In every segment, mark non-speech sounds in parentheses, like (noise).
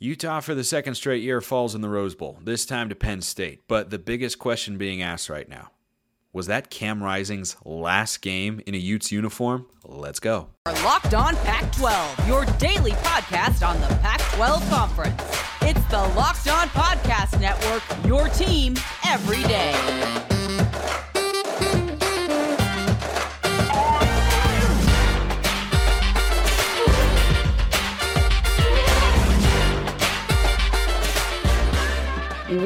Utah for the second straight year falls in the Rose Bowl, this time to Penn State. But the biggest question being asked right now was that Cam Rising's last game in a Utes uniform? Let's go. Locked on Pac 12, your daily podcast on the Pac 12 Conference. It's the Locked On Podcast Network, your team every day.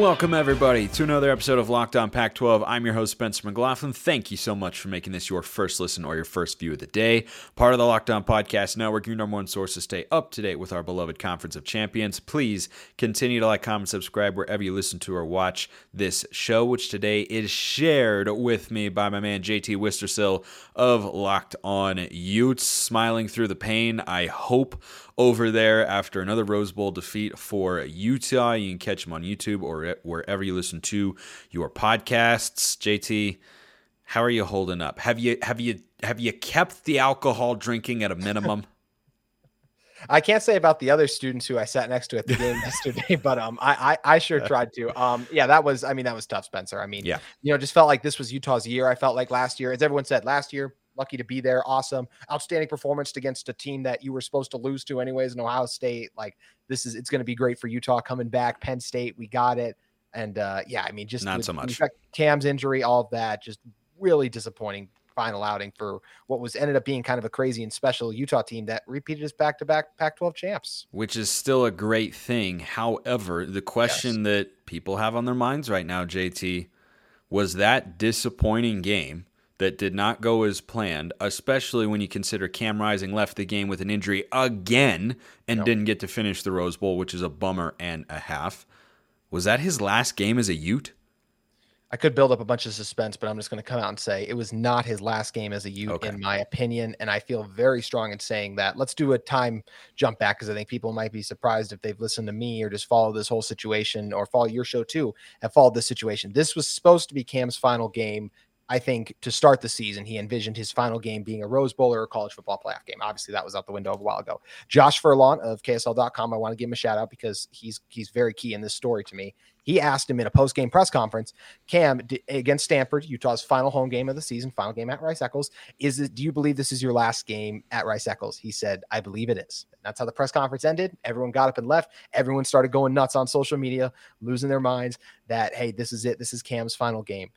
Welcome, everybody, to another episode of Locked On Pac 12. I'm your host, Spencer McLaughlin. Thank you so much for making this your first listen or your first view of the day. Part of the Locked On Podcast Network, your number one source to stay up to date with our beloved Conference of Champions. Please continue to like, comment, subscribe wherever you listen to or watch this show, which today is shared with me by my man, JT Wistersill of Locked On Utes. Smiling through the pain, I hope over there after another Rose Bowl defeat for Utah. You can catch him on YouTube or wherever you listen to your podcasts. JT, how are you holding up? Have you have you have you kept the alcohol drinking at a minimum? (laughs) I can't say about the other students who I sat next to at the game (laughs) yesterday, but um, I, I, I sure tried to. Um, yeah, that was I mean that was tough, Spencer. I mean, yeah, you know, just felt like this was Utah's year. I felt like last year, as everyone said, last year lucky to be there. Awesome. Outstanding performance against a team that you were supposed to lose to anyways in Ohio State. Like this is it's going to be great for Utah coming back. Penn State, we got it. And uh yeah, I mean just not with, so much. Cam's injury, all of that, just really disappointing final outing for what was ended up being kind of a crazy and special Utah team that repeated as back-to-back Pac-12 champs. Which is still a great thing. However, the question yes. that people have on their minds right now, JT, was that disappointing game that did not go as planned, especially when you consider Cam Rising left the game with an injury again and nope. didn't get to finish the Rose Bowl, which is a bummer and a half. Was that his last game as a Ute? I could build up a bunch of suspense, but I'm just going to come out and say it was not his last game as a Ute, okay. in my opinion. And I feel very strong in saying that. Let's do a time jump back because I think people might be surprised if they've listened to me or just follow this whole situation or follow your show too, have followed this situation. This was supposed to be Cam's final game I think to start the season, he envisioned his final game being a Rose Bowl or a college football playoff game. Obviously, that was out the window a while ago. Josh Furlong of KSL.com, I want to give him a shout out because he's he's very key in this story to me. He asked him in a post game press conference, Cam against Stanford, Utah's final home game of the season, final game at Rice Eccles. Is it? Do you believe this is your last game at Rice Eccles? He said, I believe it is. That's how the press conference ended. Everyone got up and left. Everyone started going nuts on social media, losing their minds that hey, this is it. This is Cam's final game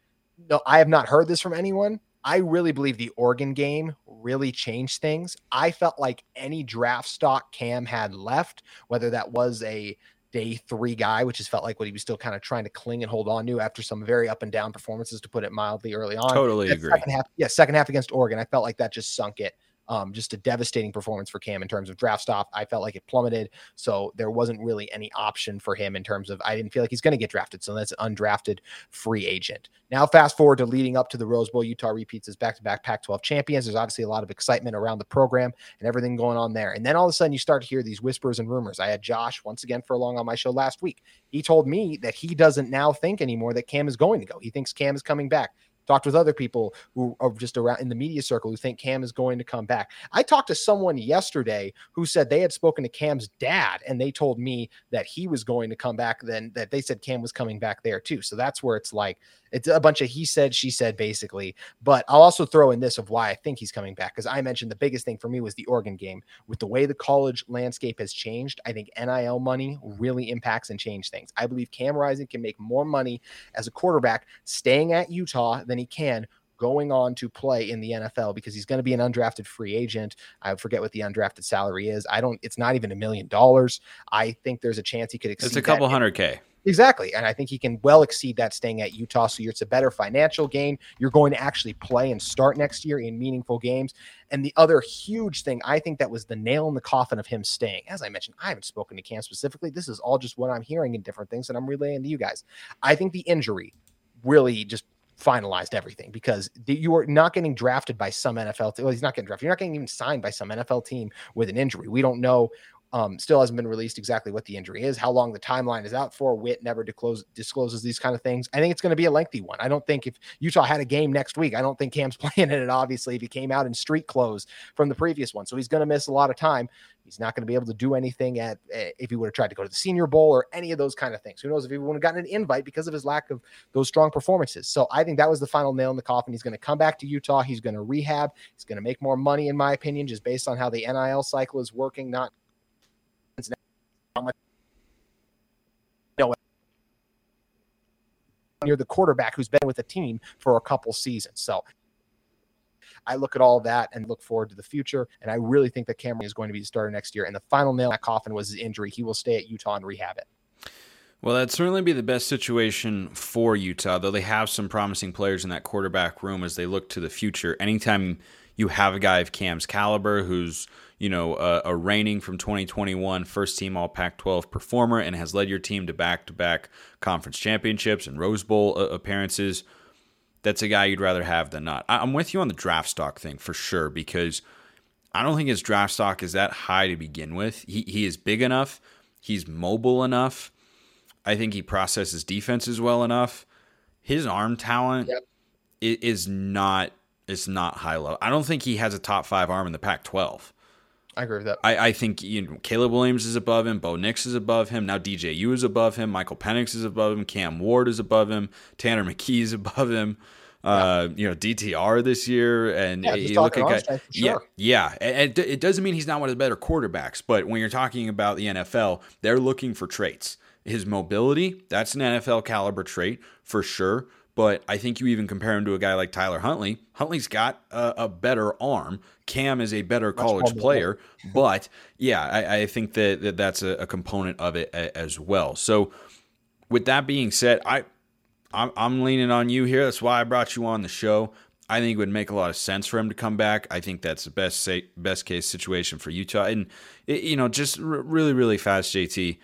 no, I have not heard this from anyone. I really believe the Oregon game really changed things. I felt like any draft stock Cam had left, whether that was a day three guy, which has felt like what he was still kind of trying to cling and hold on to after some very up and down performances, to put it mildly, early on. Totally agree. Second half, yeah, second half against Oregon, I felt like that just sunk it. Um, just a devastating performance for Cam in terms of draft stock. I felt like it plummeted. So there wasn't really any option for him in terms of, I didn't feel like he's going to get drafted. So that's an undrafted free agent. Now, fast forward to leading up to the Rose Bowl, Utah repeats as back to back Pac 12 champions. There's obviously a lot of excitement around the program and everything going on there. And then all of a sudden, you start to hear these whispers and rumors. I had Josh once again Furlong on my show last week. He told me that he doesn't now think anymore that Cam is going to go. He thinks Cam is coming back talked with other people who are just around in the media circle who think Cam is going to come back. I talked to someone yesterday who said they had spoken to Cam's dad and they told me that he was going to come back then that they said Cam was coming back there too. So that's where it's like it's a bunch of he said, she said, basically. But I'll also throw in this of why I think he's coming back because I mentioned the biggest thing for me was the Oregon game. With the way the college landscape has changed, I think NIL money really impacts and change things. I believe Cam Rising can make more money as a quarterback staying at Utah than he can going on to play in the NFL because he's going to be an undrafted free agent. I forget what the undrafted salary is. I don't, it's not even a million dollars. I think there's a chance he could exceed It's a couple hundred K. Exactly. And I think he can well exceed that staying at Utah. So it's a better financial gain. You're going to actually play and start next year in meaningful games. And the other huge thing, I think that was the nail in the coffin of him staying. As I mentioned, I haven't spoken to Cam specifically. This is all just what I'm hearing in different things that I'm relaying to you guys. I think the injury really just finalized everything because you are not getting drafted by some NFL. Team. Well, he's not getting drafted. You're not getting even signed by some NFL team with an injury. We don't know Um, still hasn't been released exactly what the injury is, how long the timeline is out for. Whit never disclose, discloses these kind of things. I think it's going to be a lengthy one. I don't think if Utah had a game next week, I don't think Cam's (laughs) playing in it. Obviously, if he came out in street clothes from the previous one, so he's going to miss a lot of time. He's not going to be able to do anything at eh, if he would have tried to go to the Senior Bowl or any of those kind of things. Who knows if he would have gotten an invite because of his lack of those strong performances. So I think that was the final nail in the coffin. He's going to come back to Utah. He's going to rehab. He's going to make more money, in my opinion, just based on how the NIL cycle is working. Not you're the quarterback who's been with the team for a couple seasons. So I look at all that and look forward to the future. And I really think that Cameron is going to be the starter next year. And the final nail in that coffin was his injury. He will stay at Utah and rehab it. Well, that'd certainly be the best situation for Utah, though they have some promising players in that quarterback room as they look to the future. Anytime you have a guy of Cam's caliber who's, you know, a, a reigning from 2021 first team All Pac 12 performer and has led your team to back to back conference championships and Rose Bowl uh, appearances, that's a guy you'd rather have than not. I, I'm with you on the draft stock thing for sure because I don't think his draft stock is that high to begin with. He, he is big enough, he's mobile enough. I think he processes defenses well enough. His arm talent Yep. is not is not high level. I don't think he has a top five arm in the Pac-12. I agree with that. I, I think you know, Caleb Williams is above him. Bo Nix is above him. Now DJU is above him. Michael Penix is above him. Cam Ward is above him. Tanner McKee is (laughs) above him. Uh, you know DTR this year, and Yeah, you look at guys, for yeah, yeah. And it, it doesn't mean he's not one of the better quarterbacks, but when you're talking about the NFL, they're looking for traits. His mobility, that's an NFL caliber trait for sure. But I think you even compare him to a guy like Tyler Huntley. Huntley's got a, a better arm. Cam is a better college player. (laughs) But yeah, I, I think that, that that's a, a component of it a, as well. So with that being said, I I'm, I'm leaning on you here. That's why I brought you on the show. I think it would make a lot of sense for him to come back. I think that's the best sa- best case situation for Utah. And it, you know, just r- really really fast, JT.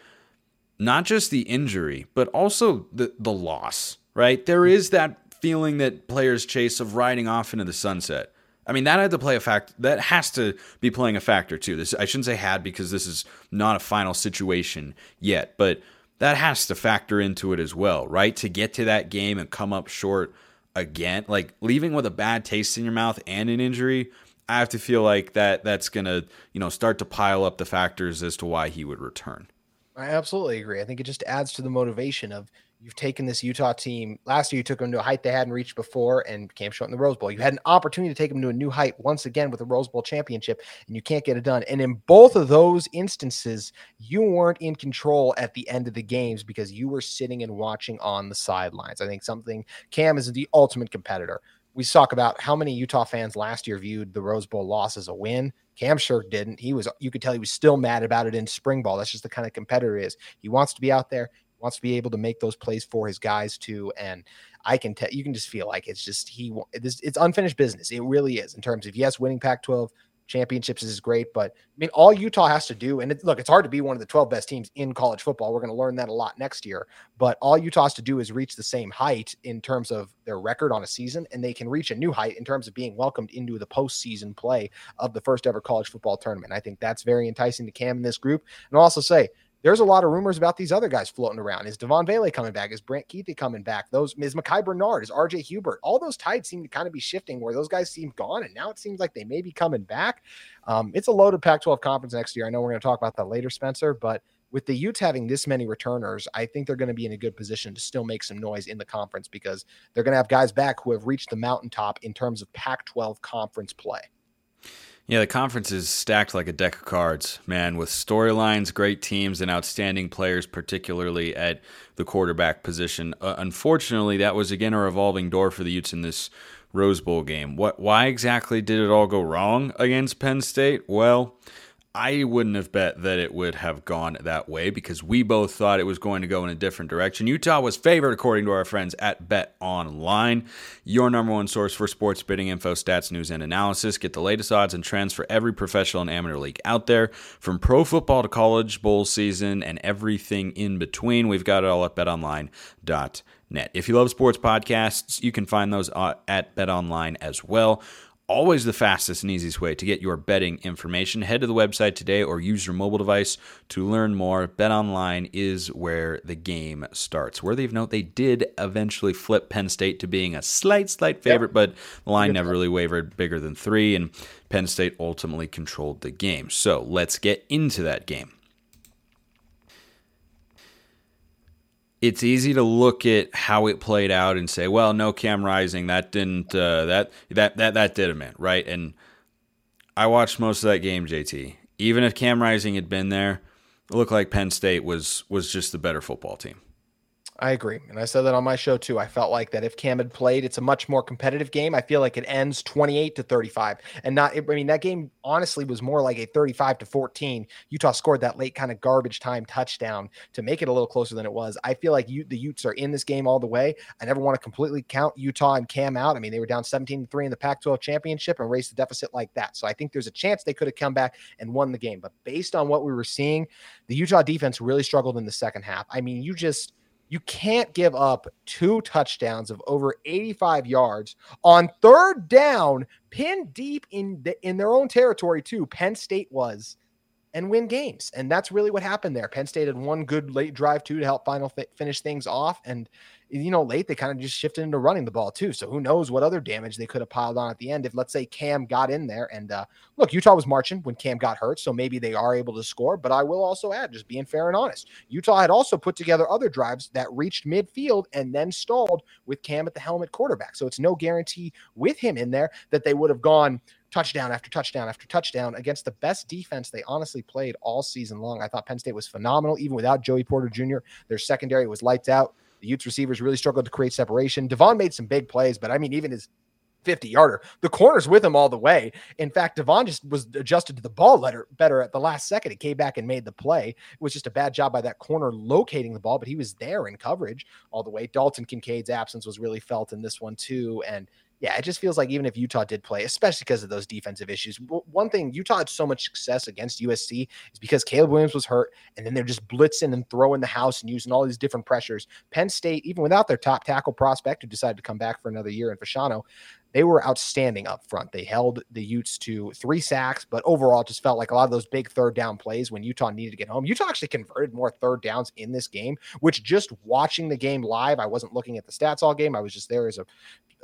Not just the injury, but also the the loss. Right there hmm. is that feeling that players chase of riding off into the sunset. I mean, that had to play a fact. That has to be playing a factor too. This I shouldn't say had because this is not a final situation yet, but that has to factor into it as well, right? To get to that game and come up short again, like leaving with a bad taste in your mouth and an injury. I have to feel like that that's gonna you know start to pile up the factors as to why he would return. I absolutely agree. I think it just adds to the motivation of you've taken this Utah team. Last year, you took them to a height they hadn't reached before and came short in the Rose Bowl. You had an opportunity to take them to a new height once again with the Rose Bowl championship, and you can't get it done. And in both of those instances, you weren't in control at the end of the games because you were sitting and watching on the sidelines. I think something Cam is the ultimate competitor. We talk about how many Utah fans last year viewed the Rose Bowl loss as a win. Cam sure didn't. He was, you could tell he was still mad about it in spring ball. That's just the kind of competitor he is. He wants to be out there, wants to be able to make those plays for his guys too. And I can tell you can just feel like it's just he this it's unfinished business. It really is in terms of yes, winning Pac-12 championships is great, but I mean all Utah has to do, and it, look, it's hard to be one of the 12 best teams in college football. We're going to learn that a lot next year, but all Utah has to do is reach the same height in terms of their record on a season, and they can reach a new height in terms of being welcomed into the postseason play of the first ever college football tournament. I think that's very enticing to Cam in this group, and I'll also say there's a lot of rumors about these other guys floating around. Is Devaughn Vele coming back? Is Brant Kuithe coming back? Those is Micah Bernard? Is RJ Hubert? All those tides seem to kind of be shifting where those guys seem gone, and now it seems like they may be coming back. Um, it's a loaded Pac-12 conference next year. I know we're going to talk about that later, Spencer, but with the Utes having this many returners, I think they're going to be in a good position to still make some noise in the conference because they're going to have guys back who have reached the mountaintop in terms of Pac-12 conference play. Yeah, the conference is stacked like a deck of cards, man, with storylines, great teams, and outstanding players, particularly at the quarterback position. Uh, unfortunately, that was again a revolving door for the Utes in this Rose Bowl game. What? Why exactly did it all go wrong against Penn State? Well, I wouldn't have bet that it would have gone that way because we both thought it was going to go in a different direction. Utah was favored according to our friends at Bet Online, your number one source for sports betting info, stats, news, and analysis. Get the latest odds and trends for every professional and amateur league out there, from pro football to college bowl season and everything in between. We've got it all at betonline.net. If you love sports podcasts, you can find those uh, at Bet Online as well. Always the fastest and easiest way to get your betting information. Head to the website today or use your mobile device to learn more. Bet online is where the game starts. Worthy of note, they did eventually flip Penn State to being a slight, slight favorite, yep. but the line never really wavered bigger than three, and Penn State ultimately controlled the game. So let's get into that game. It's easy to look at how it played out and say, well, no Cam Rising, that didn't uh, that that that that did him in, right? And I watched most of that game, JT. Even if Cam Rising had been there, it looked like Penn State was was just the better football team. I agree. And I said that on my show too. I felt like that if Cam had played, it's a much more competitive game. I feel like it ends 28 to 35 and not, I mean, that game honestly was more like a 35 to 14. Utah scored that late kind of garbage time touchdown to make it a little closer than it was. I feel like you, the Utes are in this game all the way. I never want to completely count Utah and Cam out. I mean, they were down 17 to 3 in the Pac 12 championship and raced the deficit like that. So I think there's a chance they could have come back and won the game. But based on what we were seeing, the Utah defense really struggled in the second half. I mean, you just, you can't give up two touchdowns of over 85 yards on third down, pinned deep in the, in their own territory too. Penn State was and win games. And that's really what happened there. Penn State had one good late drive too to help final fi- finish things off and you know, late they kind of just shifted into running the ball too. So who knows what other damage they could have piled on at the end if let's say Cam got in there and uh, look, Utah was marching when Cam got hurt, so maybe they are able to score. But I will also add, just being fair and honest, Utah had also put together other drives that reached midfield and then stalled with Cam at the helmet quarterback. So it's no guarantee with him in there that they would have gone touchdown after touchdown after touchdown against the best defense they honestly played all season long. I thought Penn State was phenomenal, even without Joey Porter Jr. Their secondary was lights out. The Utes receivers really struggled to create separation. Devaughn made some big plays, but I mean, even his 50 yarder. The corner's with him all the way. In fact, Devaughn just was adjusted to the ball letter better at the last second. He came back and made the play. It was just a bad job by that corner locating the ball, but he was there in coverage all the way. Dalton Kincaid's absence was really felt in this one too. And yeah, it just feels like even if Utah did play, especially because of those defensive issues, one thing Utah had so much success against USC is because Caleb Williams was hurt, and then they're just blitzing and throwing the house and using all these different pressures. Penn State, even without their top tackle prospect who decided to come back for another year in Fashanu, they were outstanding up front. They held the Utes to three sacks, but overall, just felt like a lot of those big third down plays when Utah needed to get home. Utah actually converted more third downs in this game, which just watching the game live, I wasn't looking at the stats all game. I was just there as a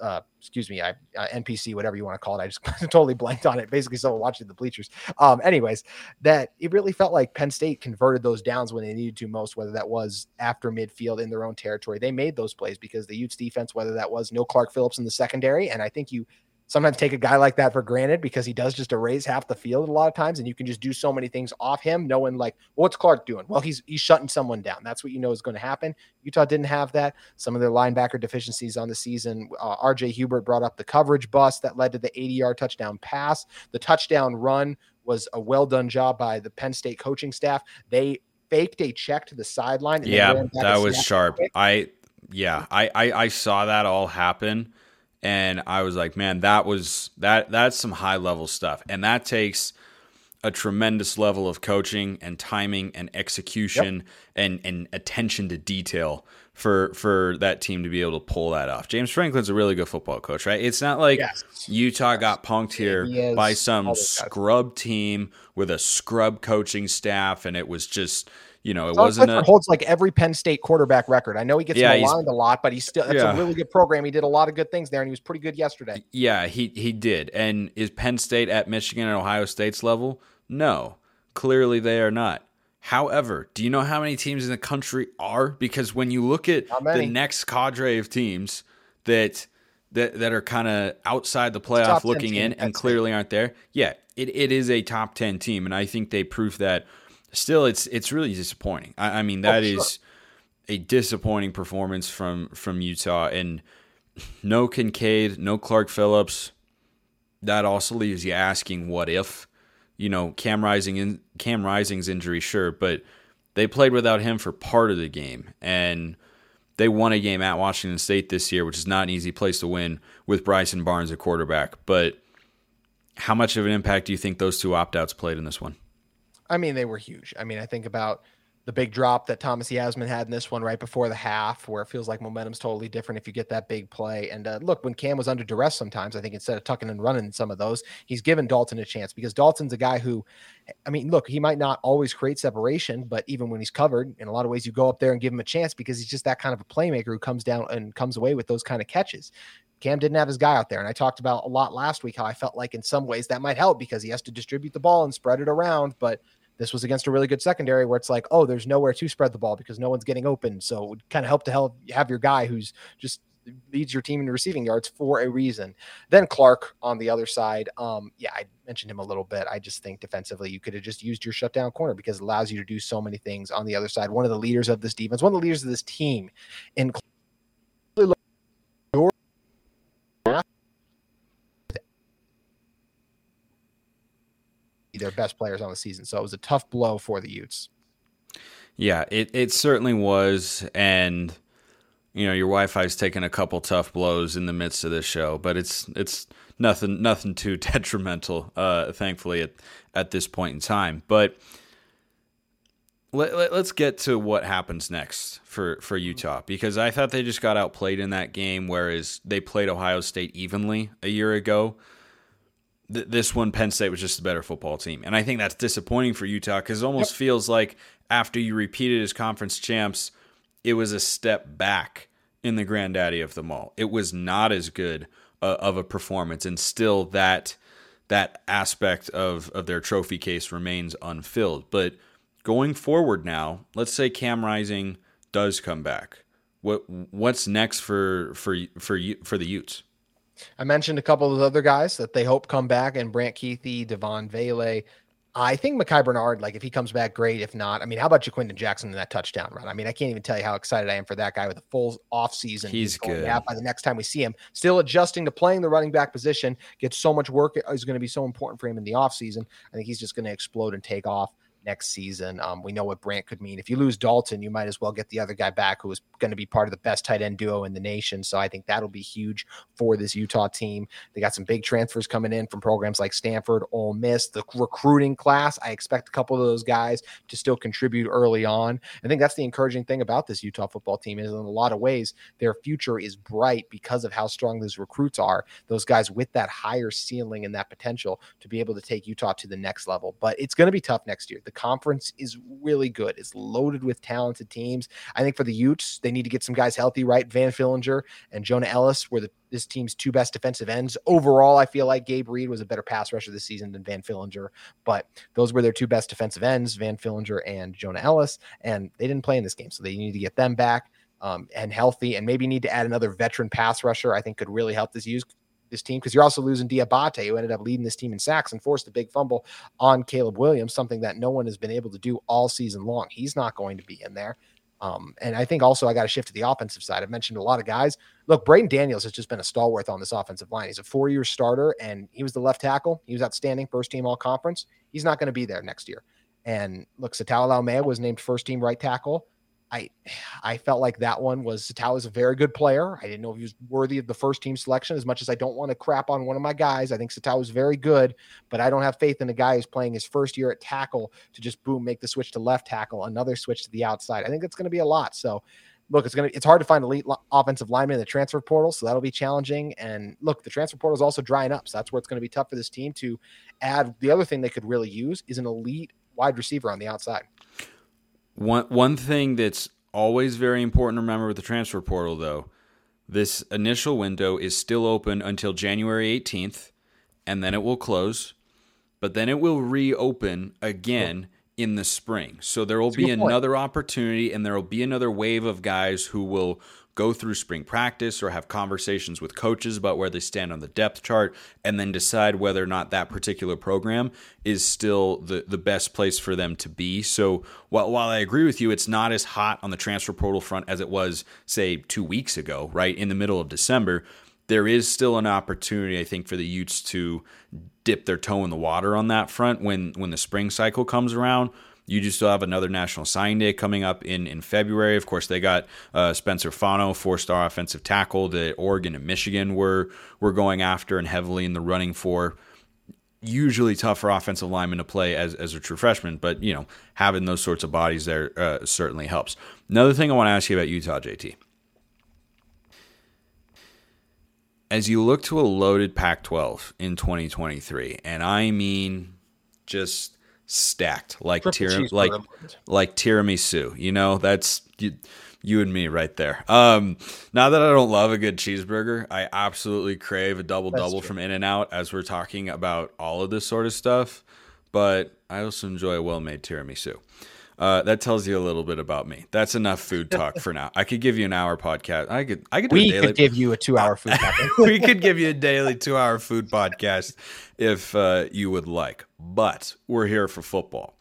uh, excuse me, I, uh, NPC, whatever you want to call it. I just (laughs) totally blanked on it. Basically, someone watching the bleachers. Um, anyways, that it really felt like Penn State converted those downs when they needed to most, whether that was after midfield in their own territory. They made those plays because the Utes defense, whether that was no Clark Phillips in the secondary, and I think you sometimes take a guy like that for granted because he does just erase half the field a lot of times, and you can just do so many things off him, knowing like well, what's Clark doing? Well, he's he's shutting someone down. That's what you know is going to happen. Utah didn't have that. Some of their linebacker deficiencies on the season. Uh, R.J. Hubert brought up the coverage bust that led to the 80-yard touchdown pass. The touchdown run was a well done job by the Penn State coaching staff. They faked a check to the sideline. Yeah, that was sharp. I yeah, I, I I saw that all happen and I was like, man, that was that that's some high level stuff, and that takes a tremendous level of coaching and timing and execution yep. and and attention to detail for for that team to be able to pull that off. James Franklin's a really good football coach, right? It's not like yes. Utah yes. got punked here by some scrub team with a scrub coaching staff and it was just you know, it wasn't a, holds like every Penn State quarterback record. I know he gets yeah, maligned a lot, but he's still that's yeah. a really good program. He did a lot of good things there, and he was pretty good yesterday. Yeah, he he did. And is Penn State at Michigan and Ohio State's level? No, clearly they are not. However, do you know how many teams in the country are? Because when you look at the next cadre of teams that that that are kind of outside the playoff looking in and clearly aren't there, yeah, it, it is a top ten team, and I think they proved that still, it's it's really disappointing. I, I mean, oh, that oh, sure. is a disappointing performance from from Utah, and no Kincaid, no Clark Phillips. That also leaves you asking, what if? You know, Cam Rising in Cam Rising's injury, sure, but they played without him for part of the game, and they won a game at Washington State this year, which is not an easy place to win with Bryson Barnes at quarterback. But how much of an impact do you think those two opt outs played in this one? I mean, they were huge. I mean, I think about the big drop that Thomas Yassmin had in this one right before the half, where it feels like momentum's totally different if you get that big play. And uh, look, when Cam was under duress, sometimes I think instead of tucking and running some of those, he's given Dalton a chance because Dalton's a guy who, I mean, look, he might not always create separation, but even when he's covered, in a lot of ways, you go up there and give him a chance because he's just that kind of a playmaker who comes down and comes away with those kind of catches. Cam didn't have his guy out there. And I talked about a lot last week how I felt like in some ways that might help because he has to distribute the ball and spread it around. But this was against a really good secondary where it's like, oh, there's nowhere to spread the ball because no one's getting open. So it would kind of help to help have your guy who's just leads your team in receiving yards for a reason. Then Clark on the other side. Um, yeah, I mentioned him a little bit. I just think defensively, you could have just used your shutdown corner because it allows you to do so many things on the other side. One of the leaders of this defense, one of the leaders of this team in their best players on the season. So it was a tough blow for the Utes. Yeah, it, it certainly was. And, you know, your Wi Fi's taken a couple tough blows in the midst of this show, but it's it's nothing nothing too (laughs) detrimental, uh, thankfully, at, at this point in time. But let, let, us get to what happens next for, for Utah because I thought they just got outplayed in that game, whereas they played Ohio State evenly a year ago th- this one Penn State was just a better football team, and I think that's disappointing for Utah because it almost yep. feels like after you repeated as conference champs, it was a step back in the granddaddy of them all. It was not as good uh, of a performance, and still that that aspect of of their trophy case remains unfilled. But going forward now, let's say Cam Rising does come back. What what's next for for for for the Utes? I mentioned a couple of other guys that they hope come back, and Brant Kuithe, Devaughn Vele. I think Micah Bernard, like if he comes back, great. If not, I mean, how about Ja'Quinden Jackson in that touchdown run? I mean, I can't even tell you how excited I am for that guy with a full off season. He's good. By the next time we see him, still adjusting to playing the running back position, gets so much work is going to be so important for him in the off season. I think he's just going to explode and take off next season. Um, we know what Brant could mean. If you lose Dalton, you might as well get the other guy back who is going to be part of the best tight end duo in the nation. So I think that'll be huge for this Utah team. They got some big transfers coming in from programs like Stanford, Ole Miss, the recruiting class. I expect a couple of those guys to still contribute early on. I think that's the encouraging thing about this Utah football team is in a lot of ways their future is bright because of how strong those recruits are. Those guys with that higher ceiling and that potential to be able to take Utah to the next level. But it's going to be tough next year. The conference is really good. It's loaded with talented teams. I think for the Utes, they need to get some guys healthy, right? Van Fillinger and Jonah Ellis were the, this team's two best defensive ends. Overall, I feel like Gabe Reed was a better pass rusher this season than Van Fillinger, but those were their two best defensive ends, Van Fillinger and Jonah Ellis, and they didn't play in this game, so they need to get them back. Um, and healthy, and maybe need to add another veteran pass rusher. I think could really help this use this team because you're also losing Diabate, who ended up leading this team in sacks and forced a big fumble on Caleb Williams, something that no one has been able to do all season long. He's not going to be in there. Um, and I think also I got to shift to the offensive side. I've mentioned a lot of guys. Look, Braeden Daniels has just been a stalwart on this offensive line. He's a four year starter and he was the left tackle. He was outstanding, first team all conference. He's not going to be there next year. And look, Sataoa Laumea was named first team right tackle. I I felt like that one was Tao is a very good player. I didn't know if he was worthy of the first team selection as much as I don't want to crap on one of my guys. I think Satao is very good, but I don't have faith in a guy who's playing his first year at tackle to just boom make the switch to left tackle, another switch to the outside. I think it's going to be a lot. So look, it's going to it's hard to find elite offensive linemen in the transfer portal, so that'll be challenging. And look, the transfer portal is also drying up, so that's where it's going to be tough for this team to add. The other thing they could really use is an elite wide receiver on the outside. One one thing that's always very important to remember with the transfer portal though, this initial window is still open until January 18th and then it will close, but then it will reopen again in the spring. So there will That's be another opportunity and there will be another wave of guys who will go through spring practice or have conversations with coaches about where they stand on the depth chart and then decide whether or not that particular program is still the, the best place for them to be. So while, while I agree with you, it's not as hot on the transfer portal front as it was, say, two weeks ago, right? In the middle of December, there is still an opportunity, I think, for the Utes to dip their toe in the water on that front when when the spring cycle comes around. You do still have another national signing day coming up in, in February. Of course, they got uh, Spencer Fano, four star offensive tackle that Oregon and Michigan were were going after and heavily in the running for. usually tough for offensive linemen to play as, as a true freshman, but you know, having those sorts of bodies there uh, certainly helps. Another thing I want to ask you about Utah, JT. As you look to a loaded Pac 12 in 2023, and I mean just stacked like tir- like like tiramisu, you know, that's you, you and me right there. Um, not that I don't love a good cheeseburger, I absolutely crave a double double from In and Out as we're talking about all of this sort of stuff. But I also enjoy a well made tiramisu. Uh, that tells you a little bit about me. That's enough food talk for now. I could give you an hour podcast. I could. I could. we could give you a two-hour food podcast. (laughs) we could give you a daily two-hour food podcast if uh, you would like. But we're here for football,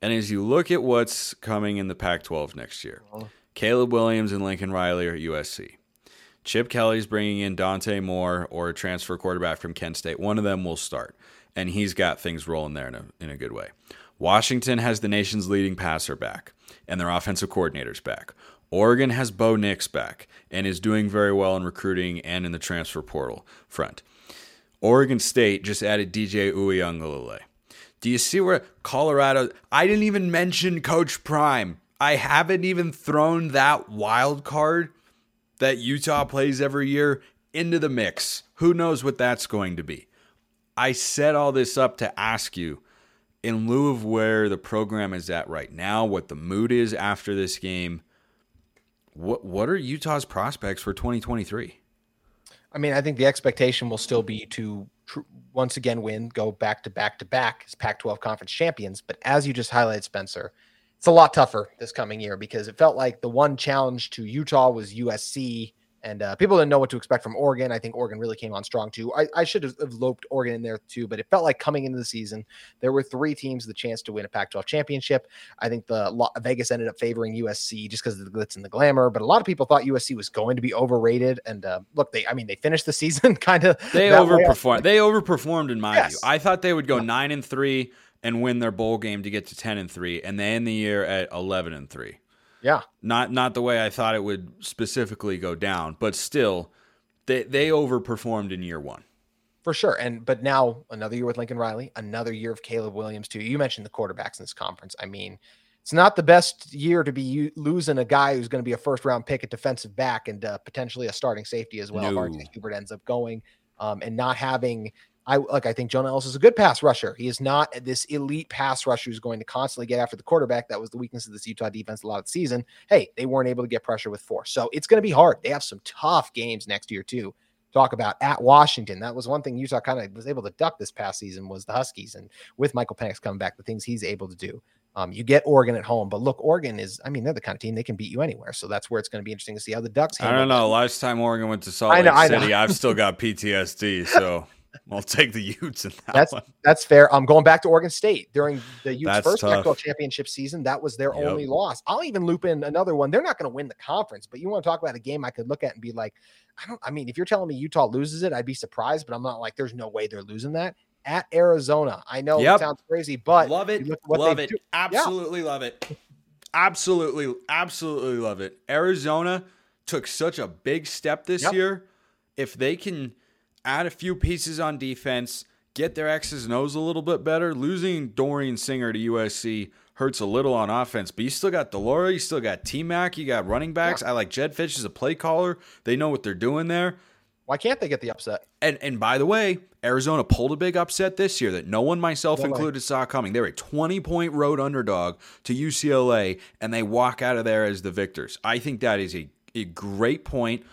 and as you look at what's coming in the Pac-12 next year. Caleb Williams and Lincoln Riley are at USC. Chip Kelly's bringing in Dante Moore or a transfer quarterback from Kent State. One of them will start, and he's got things rolling there in a, in a good way. Washington has the nation's leading passer back, and their offensive coordinators back. Oregon has Bo Nix back and is doing very well in recruiting and in the transfer portal front. Oregon State just added DJ Uiagalelei. Do you see where Colorado? I didn't even mention Coach Prime. I haven't even thrown that wild card that Utah plays every year into the mix. Who knows what that's going to be? I set all this up to ask you, in lieu of where the program is at right now, what the mood is after this game, what what are Utah's prospects for 2023? I mean, I think the expectation will still be to tr- once again win, go back to back to back as Pac 12 conference champions. But as you just highlighted, Spencer, it's a lot tougher this coming year because it felt like the one challenge to Utah was USC, and uh, people didn't know what to expect from Oregon. I think Oregon really came on strong too. I, I should have, loped Oregon in there too, but it felt like coming into the season, there were three teams with the chance to win a Pac 12 championship. I think the Vegas ended up favoring USC just because of the glitz and the glamour, but a lot of people thought USC was going to be overrated. And uh, look, they, I mean, they finished the (laughs) season kind of. They overperformed. They overperformed in my yes. view. I thought they would go nine and three and win their bowl game to get to 10 and 3 and they end the year at 11 and 3. Yeah. Not not the way I thought it would specifically go down, but still they they overperformed in year 1. For sure. And but now another year with Lincoln Riley, another year of Caleb Williams too. You mentioned the quarterbacks in this conference. I mean, it's not the best year to be losing a guy who's going to be a first round pick at defensive back and uh, potentially a starting safety as well. No. Hubert ends up going, um, and not having I like I think Jonah Ellis is a good pass rusher. He is not this elite pass rusher who's going to constantly get after the quarterback. That was the weakness of this Utah defense a lot of the season. Hey, they weren't able to get pressure with four. So it's going to be hard. They have some tough games next year too. Talk about at Washington. That was one thing Utah kind of was able to duck this past season was the Huskies. And with Michael Penix coming back, the things he's able to do. Um, you get Oregon at home, but look, Oregon is, I mean, they're the kind of team they can beat you anywhere. So that's where it's going to be interesting to see how the Ducks. I don't know. Last time Oregon went to Salt Lake know, City, I've still got PTSD. (laughs) So (laughs) I'll take the Utes in that that's, one. That's fair. I'm going back to Oregon State during the Utes' that's first Pac-12 championship season. That was their yep. only loss. I'll even loop in another one. They're not going to win the conference, but you want to talk about a game I could look at and be like, I don't. I mean, if you're telling me Utah loses it, I'd be surprised, but I'm not like, there's no way they're losing that at Arizona. I know yep. it sounds crazy, but love it. Love it. Do. Absolutely yeah. love it. Absolutely, absolutely love it. Arizona took such a big step this yep. year. If they can add a few pieces on defense, get their X's and O's a little bit better. Losing Dorian Singer to USC hurts a little on offense, but you still got de Laura, you still got T Mac, you got running backs. Yeah. I like Jedd Fisch as a play caller. They know what they're doing there. Why can't they get the upset? And and by the way, Arizona pulled a big upset this year that no one, myself no included, saw coming. They're a 20 point road underdog to UCLA, and they walk out of there as the victors. I think that is a, a great point.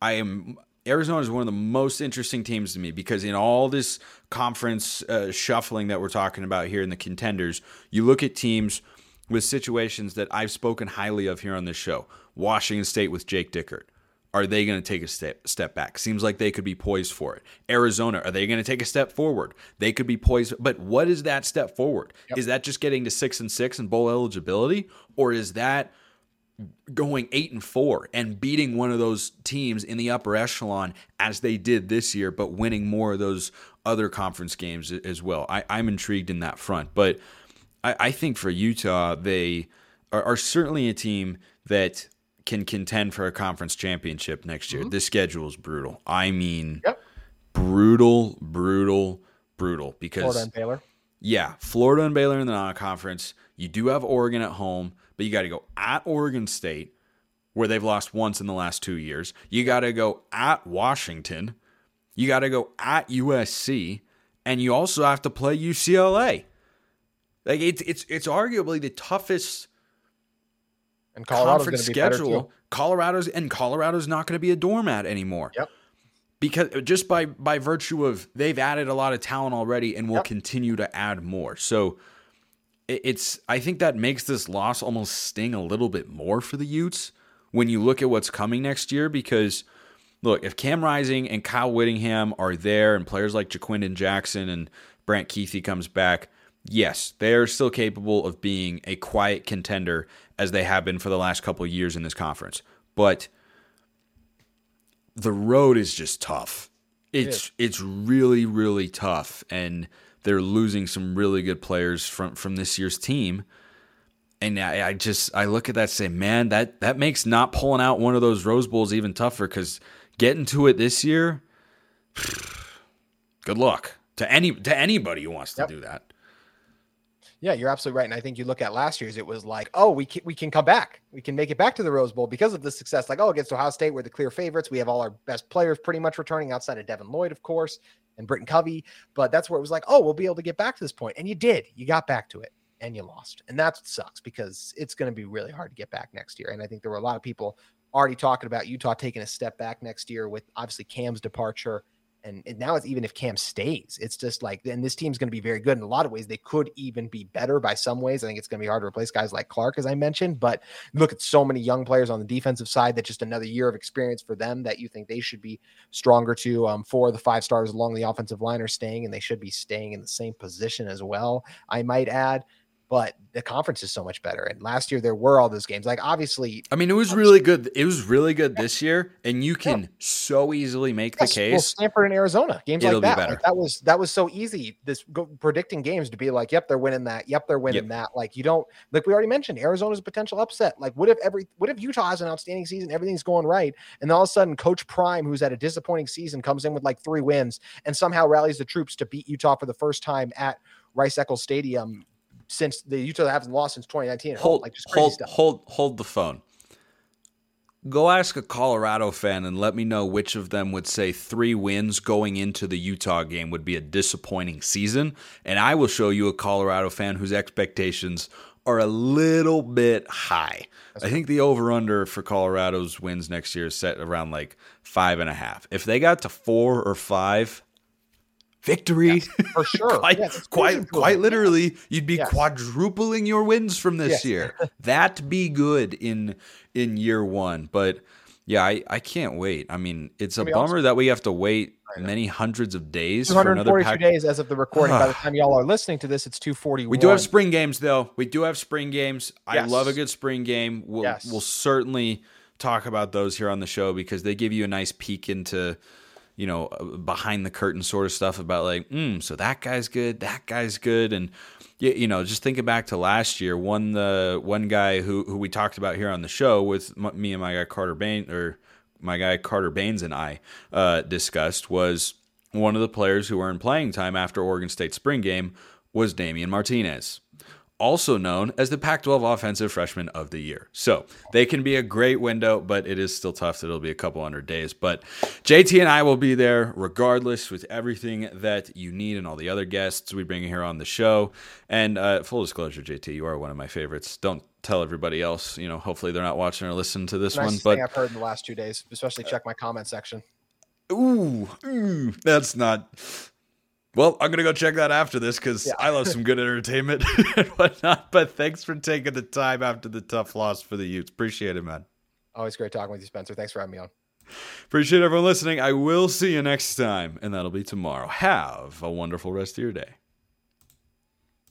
I am Arizona is one of the most interesting teams to me because in all this conference uh, shuffling that we're talking about here in the contenders, you look at teams with situations that I've spoken highly of here on this show. Washington State with Jake Dickert. Are they going to take a step step back? Seems like they could be poised for it. Arizona, are they going to take a step forward? They could be poised, but what is that step forward? Yep. Is that just getting to 6 and 6 and bowl eligibility or is that going eight and four and beating one of those teams in the upper echelon as they did this year, but winning more of those other conference games as well. I, am intrigued in that front, but I, I think for Utah, they are, are, certainly a team that can contend for a conference championship next year. Mm-hmm. The schedule is brutal. I mean, yep. brutal, brutal, brutal because Florida and Baylor. yeah, Florida and Baylor in the non-conference. You do have Oregon at home, but you got to go at Oregon State, where they've lost once in the last two years. You got to go at Washington. You got to go at USC, and you also have to play UCLA. Like it's it's it's arguably the toughest And Colorado's conference to be better schedule. Colorado's and Colorado's not going to be a doormat anymore. Yep. Because just by by virtue of they've added a lot of talent already and will Yep. continue to add more. So it's I think that makes this loss almost sting a little bit more for the Utes when you look at what's coming next year because look, if Cam Rising and Kyle Whittingham are there and players like Ja'Quinden Jackson and Brant Kuithe comes back, yes, they are still capable of being a quiet contender as they have been for the last couple of years in this conference. But the road is just tough. It's it's really really tough and they're losing some really good players from from this year's team. And I, I just I look at that and say, man, that that makes not pulling out one of those Rose Bowls even tougher because getting to it this year, (sighs) good luck to any to anybody who wants to Yep. do that. Yeah, you're absolutely right. And I think you look at last year's, it was like, oh, we can, we can come back. We can make it back to the Rose Bowl because of the success. Like, oh, against Ohio State, we're the clear favorites. We have all our best players pretty much returning outside of Devin Lloyd, of course, and Britton Covey. But that's where it was like, oh, we'll be able to get back to this point. And you did. You got back to it and you lost. And that sucks because it's going to be really hard to get back next year. And I think there were a lot of people already talking about Utah taking a step back next year with obviously Cam's departure. And, and now it's even if Cam stays, it's just like then this team's going to be very good in a lot of ways. They could even be better by some ways. I think it's going to be hard to replace guys like Clark, as I mentioned. But look at so many young players on the defensive side that just another year of experience for them that you think they should be stronger to. Um, four of the five stars along the offensive line are staying, and they should be staying in the same position as well. I might add. But the conference is so much better. And last year there were all those games. Like obviously, I mean, it was really good. It was really good this year, and you can so easily make the case. Well, Stanford and Arizona games It'll like that. better. Like, that was that was so easy. This go, predicting games to be like, yep, they're winning that. Yep, they're winning that. Like you don't like we already mentioned, Arizona's a potential upset. Like what if every what if Utah has an outstanding season, everything's going right, and then all of a sudden Coach Prime, who's had a disappointing season, comes in with like three wins and somehow rallies the troops to beat Utah for the first time at Rice Eccles Stadium since the Utah haven't lost since 2019. hold, like just hold, stuff. hold, hold the phone. Go ask a Colorado fan and let me know which of them would say three wins going into the Utah game would be a disappointing season. And I will show you a Colorado fan whose expectations are a little bit high. I think the over under for Colorado's wins next year is set around like five and a half. If they got to four or five, victory. for sure. (laughs) quite, Yes, quite, quite literally, you'd be Yes. quadrupling your wins from this Yes. year. (laughs) That be good in in year one. But yeah, I, I can't wait. I mean, it's a bummer awesome. that we have to wait many hundreds of days 242 pack. days as of the recording. By the (sighs) time y'all are listening to this, it's 241. We do have spring games though. We do have spring games. I love a good spring game. We'll Yes. we'll certainly talk about those here on the show because they give you a nice peek into you know uh, behind the curtain sort of stuff about like mm, so that guy's good that guy's good and you, know just thinking back to last year one the one guy who who we talked about here on the show with me and my guy Carter Bain or my guy Carter Baines and I uh, discussed was one of the players who earned playing time after Oregon State spring game was Damien Martinez also known as the Pac 12 Offensive Freshman of the Year. So they can be a great window, but it is still tough that it'll be a couple hundred days. But JT and I will be there regardless with everything that you need and all the other guests we bring here on the show. And uh, full disclosure, JT, you are one of my favorites. Don't tell everybody else. You know, hopefully they're not watching or listening to this one. But I've heard in the last two days, especially check my comment section. Ooh, ooh, that's not. Well, I'm gonna go check that after this because Yeah. I love some good entertainment (laughs) and whatnot. But thanks for taking the time after the tough loss for the Utes. Appreciate it, man. Always great talking with you, Spencer. Thanks for having me on. Appreciate everyone listening. I will see you next time, and that'll be tomorrow. Have a wonderful rest of your day.